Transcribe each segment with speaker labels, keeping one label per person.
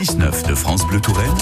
Speaker 1: 19 de France Bleu Touraine,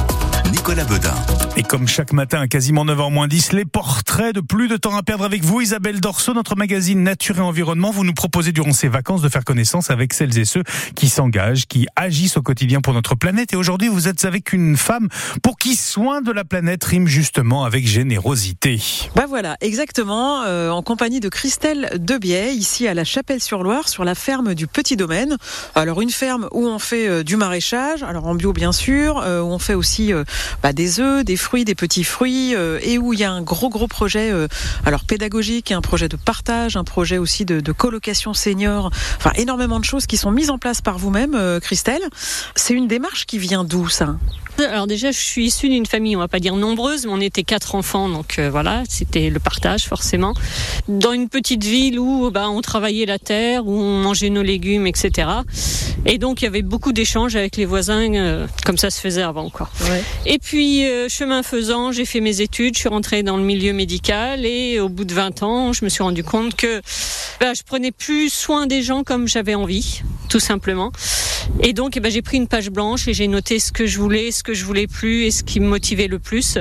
Speaker 1: Nicolas Bedin.
Speaker 2: Et comme chaque matin à quasiment 9h moins 10, les portraits de plus de temps à perdre avec vous, Isabelle Dorso, notre magazine Nature et Environnement. Vous nous proposez durant ces vacances de faire connaissance avec celles et ceux qui s'engagent, qui agissent au quotidien pour notre planète. Et aujourd'hui, vous êtes avec une femme pour qui soin de la planète rime justement avec générosité.
Speaker 3: Bah voilà, exactement, euh, en compagnie de Christelle Debiais, ici à la Chapelle-sur-Loire, sur la ferme du Petit Domaine. Alors une ferme où on fait euh, du maraîchage, alors en bio bien sûr, euh, où on fait aussi euh, bah, des œufs, des fruits, des petits fruits, euh, et où il y a un gros gros projet, euh, alors pédagogique, un projet de partage, un projet aussi de, de colocation senior, enfin énormément de choses qui sont mises en place par vous-même, euh, Christelle. C'est une démarche qui vient d'où ça?
Speaker 4: Alors déjà, je suis issue d'une famille, on va pas dire nombreuse, mais on était quatre enfants, donc euh, voilà, c'était le partage forcément. Dans une petite ville où bah, on travaillait la terre, où on mangeait nos légumes, etc. Et donc il y avait beaucoup d'échanges avec les voisins, euh, comme ça se faisait avant, quoi. Et puis euh, chemin faisant, j'ai fait mes études, je suis rentrée dans le milieu médical et au bout de 20 ans, je me suis rendu compte que bah, je prenais plus soin des gens comme j'avais envie, tout simplement. Et donc, eh ben, j'ai pris une page blanche et j'ai noté ce que je voulais, ce que je voulais plus et ce qui me motivait le plus.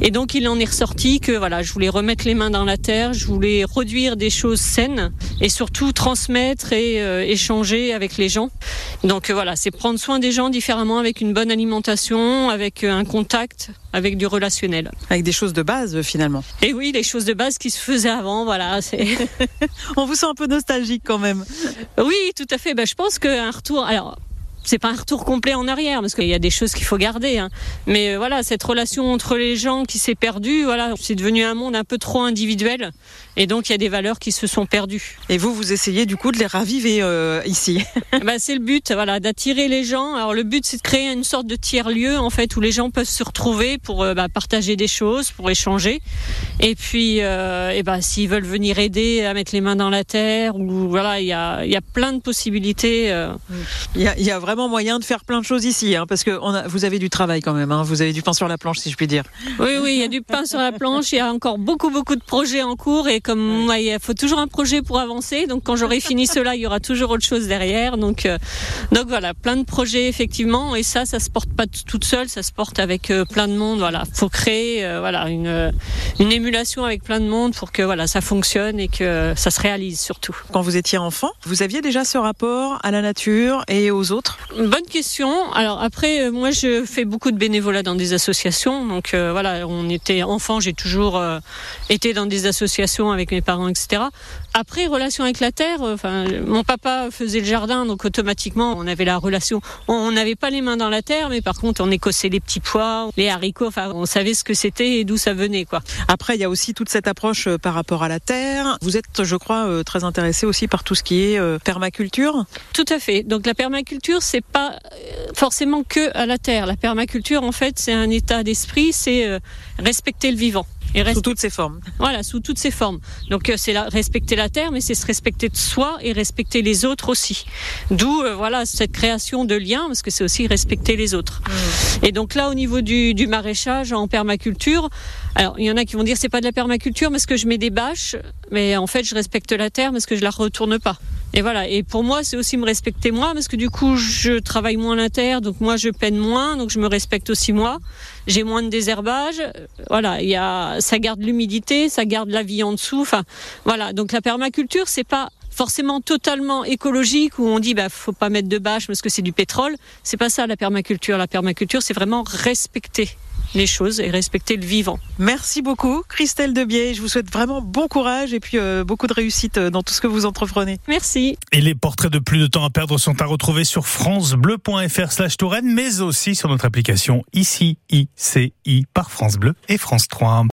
Speaker 4: Et donc, il en est ressorti que voilà, je voulais remettre les mains dans la terre, je voulais produire des choses saines et surtout transmettre et euh, échanger avec les gens. Donc euh, voilà, c'est prendre soin des gens différemment avec une bonne alimentation, avec euh, un contact, avec du relationnel.
Speaker 3: Avec des choses de base finalement.
Speaker 4: Et oui, les choses de base qui se faisaient avant, voilà.
Speaker 3: On vous sent un peu nostalgique quand même.
Speaker 4: Oui, tout à fait. Ben, je pense qu'un retour. Alors. C'est pas un retour complet en arrière parce qu'il y a des choses qu'il faut garder. hein. Mais euh, voilà, cette relation entre les gens qui s'est perdue, voilà, c'est devenu un monde un peu trop individuel et donc il y a des valeurs qui se sont perdues.
Speaker 3: Et vous, vous essayez du coup de les raviver euh, ici.
Speaker 4: bah, c'est le but, voilà, d'attirer les gens. Alors le but, c'est de créer une sorte de tiers lieu en fait où les gens peuvent se retrouver pour euh, bah, partager des choses, pour échanger. Et puis, euh, et bah, s'ils veulent venir aider à mettre les mains dans la terre, ou voilà, il y a, y a plein de possibilités.
Speaker 3: Il y, y a vraiment moyen de faire plein de choses ici, hein, parce que on a, vous avez du travail quand même. Hein, vous avez du pain sur la planche, si je puis dire.
Speaker 4: Oui, oui, il y a du pain sur la planche. Il y a encore beaucoup, beaucoup de projets en cours. Et comme il faut toujours un projet pour avancer. Donc, quand j'aurai fini cela, il y aura toujours autre chose derrière. Donc, euh, donc voilà, plein de projets effectivement. Et ça, ça se porte pas toute seule. Ça se porte avec euh, plein de monde. Voilà, faut créer, euh, voilà, une une émulation avec plein de monde pour que voilà, ça fonctionne et que ça se réalise surtout.
Speaker 3: Quand vous étiez enfant, vous aviez déjà ce rapport à la nature et aux autres?
Speaker 4: Bonne question. Alors après, euh, moi, je fais beaucoup de bénévolat dans des associations. Donc euh, voilà, on était enfant, j'ai toujours euh, été dans des associations avec mes parents, etc. Après, relation avec la terre. euh, Enfin, mon papa faisait le jardin, donc automatiquement, on avait la relation. On- On n'avait pas les mains dans la terre, mais par contre, on écossait les petits pois, les haricots. Enfin, on savait ce que c'était et d'où ça venait, quoi.
Speaker 3: Après, il y a aussi toute cette approche euh, par rapport à la terre. Vous êtes, je crois, euh, très intéressé aussi par tout ce qui est euh, permaculture.
Speaker 4: Tout à fait. Donc la permaculture, c'est pas forcément que à la terre. La permaculture, en fait, c'est un état d'esprit, c'est respecter le vivant. Et
Speaker 3: Sous
Speaker 4: rester,
Speaker 3: toutes ses formes.
Speaker 4: voilà, sous toutes ses formes. Donc euh, c'est respecter la terre, mais c'est se respecter de soi et respecter les autres aussi. D'où euh, voilà cette création de liens, parce que c'est aussi respecter les autres. Et donc là, au niveau du, du maraîchage en permaculture, alors il y en a qui vont dire c'est pas de la permaculture parce que je mets des bâches, mais en fait je respecte la terre parce que je la retourne pas. Et voilà. Et pour moi, c'est aussi me respecter moi parce que du coup, je travaille moins la terre, donc moi je peine moins, donc je me respecte aussi moi. J'ai moins de désherbage. Voilà, il y a, ça garde l'humidité, ça garde la vie en dessous. Enfin, voilà. Donc la permaculture, c'est pas forcément totalement écologique où on dit bah faut pas mettre de bâches parce que c'est du pétrole. C'est pas ça la permaculture. La permaculture, c'est vraiment respecter les choses et respecter le vivant.
Speaker 3: Merci beaucoup, Christelle Debiais. Je vous souhaite vraiment bon courage et puis euh, beaucoup de réussite euh, dans tout ce que vous entreprenez.
Speaker 4: Merci.
Speaker 2: Et les portraits de plus de temps à perdre sont à retrouver sur francebleu.fr slash Touraine, mais aussi sur notre application ICI, ICI par France Bleu et France 3.